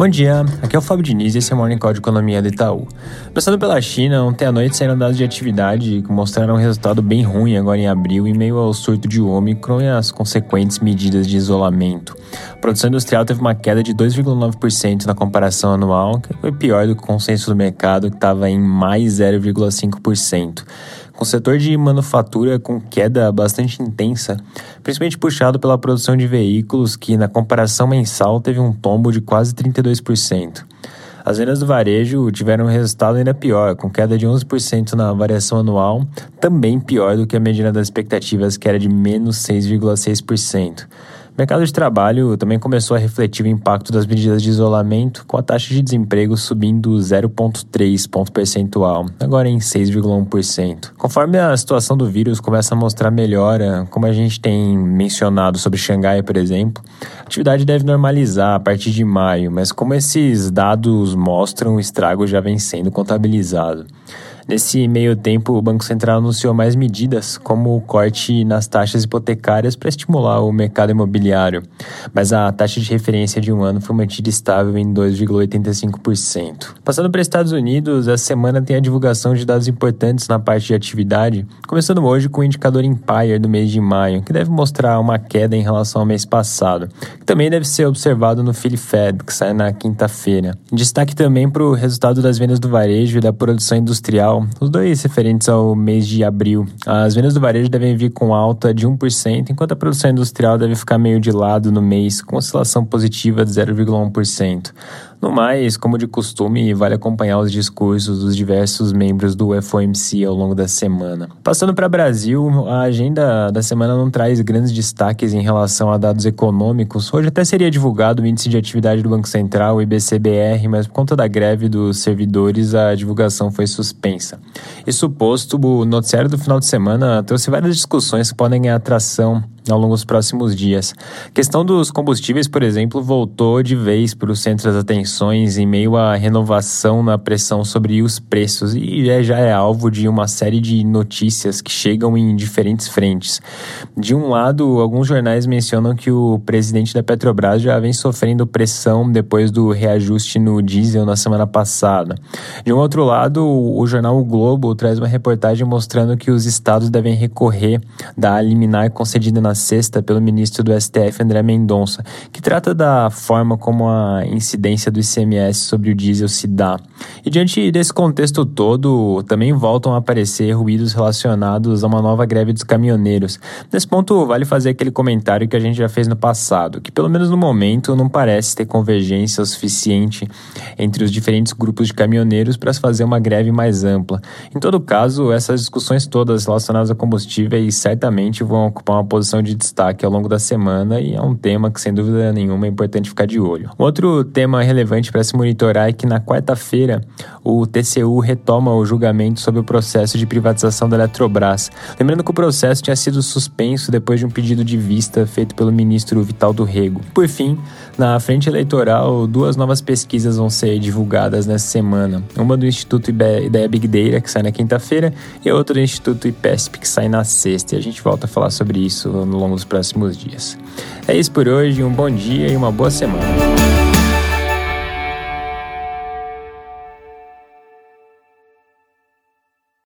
Bom dia, aqui é o Fábio Diniz e esse é o Morning Call de Economia do Itaú. Começando pela China, ontem à noite saíram dados de atividade que mostraram um resultado bem ruim agora em abril em meio ao surto de Ômicron e as consequentes medidas de isolamento. A produção industrial teve uma queda de 2,9% na comparação anual, que foi pior do que o consenso do mercado, que estava em mais 0,5% o setor de manufatura com queda bastante intensa, principalmente puxado pela produção de veículos, que na comparação mensal teve um tombo de quase 32%. As vendas do varejo tiveram um resultado ainda pior, com queda de 11% na variação anual, também pior do que a medida das expectativas, que era de menos 6,6%. O mercado de trabalho também começou a refletir o impacto das medidas de isolamento, com a taxa de desemprego subindo 0,3 ponto percentual, agora em 6,1%. Conforme a situação do vírus começa a mostrar melhora, como a gente tem mencionado sobre Xangai, por exemplo, a atividade deve normalizar a partir de maio, mas como esses dados mostram, o estrago já vem sendo contabilizado. Nesse meio tempo, o Banco Central anunciou mais medidas, como o corte nas taxas hipotecárias para estimular o mercado imobiliário, mas a taxa de referência de um ano foi mantida estável em 2,85%. Passando para os Estados Unidos, essa semana tem a divulgação de dados importantes na parte de atividade, começando hoje com o indicador Empire do mês de maio, que deve mostrar uma queda em relação ao mês passado, que também deve ser observado no Philly Fed, que sai na quinta-feira. Destaque também para o resultado das vendas do varejo e da produção industrial os dois referentes ao mês de abril. As vendas do varejo devem vir com alta de 1%, enquanto a produção industrial deve ficar meio de lado no mês, com oscilação positiva de 0,1%. No mais, como de costume, vale acompanhar os discursos dos diversos membros do FOMC ao longo da semana. Passando para Brasil, a agenda da semana não traz grandes destaques em relação a dados econômicos. Hoje até seria divulgado o índice de atividade do Banco Central, o IBCBR, mas por conta da greve dos servidores, a divulgação foi suspensa. Isso posto, o noticiário do final de semana trouxe várias discussões que podem ganhar atração ao longo dos próximos dias. A questão dos combustíveis, por exemplo, voltou de vez para o centro das atenções em meio à renovação na pressão sobre os preços e já é alvo de uma série de notícias que chegam em diferentes frentes. De um lado, alguns jornais mencionam que o presidente da Petrobras já vem sofrendo pressão depois do reajuste no diesel na semana passada. De um outro lado, o jornal o Globo traz uma reportagem mostrando que os estados devem recorrer da liminar concedida na sexta pelo ministro do STF, André Mendonça, que trata da forma como a incidência do ICMS sobre o diesel se dá. E diante desse contexto todo, também voltam a aparecer ruídos relacionados a uma nova greve dos caminhoneiros. Nesse ponto, vale fazer aquele comentário que a gente já fez no passado, que pelo menos no momento não parece ter convergência o suficiente entre os diferentes grupos de caminhoneiros para se fazer uma greve mais ampla. Em todo caso, essas discussões todas relacionadas a combustíveis certamente vão ocupar uma posição de de destaque ao longo da semana e é um tema que, sem dúvida nenhuma, é importante ficar de olho. Outro tema relevante para se monitorar é que na quarta-feira o TCU retoma o julgamento sobre o processo de privatização da Eletrobras. Lembrando que o processo tinha sido suspenso depois de um pedido de vista feito pelo ministro Vital do Rego. Por fim, na frente eleitoral, duas novas pesquisas vão ser divulgadas nessa semana. Uma do Instituto Ideia Big Data, que sai na quinta-feira, e outra do Instituto IPESP, que sai na sexta. E a gente volta a falar sobre isso no longo dos próximos dias. É isso por hoje, um bom dia e uma boa semana.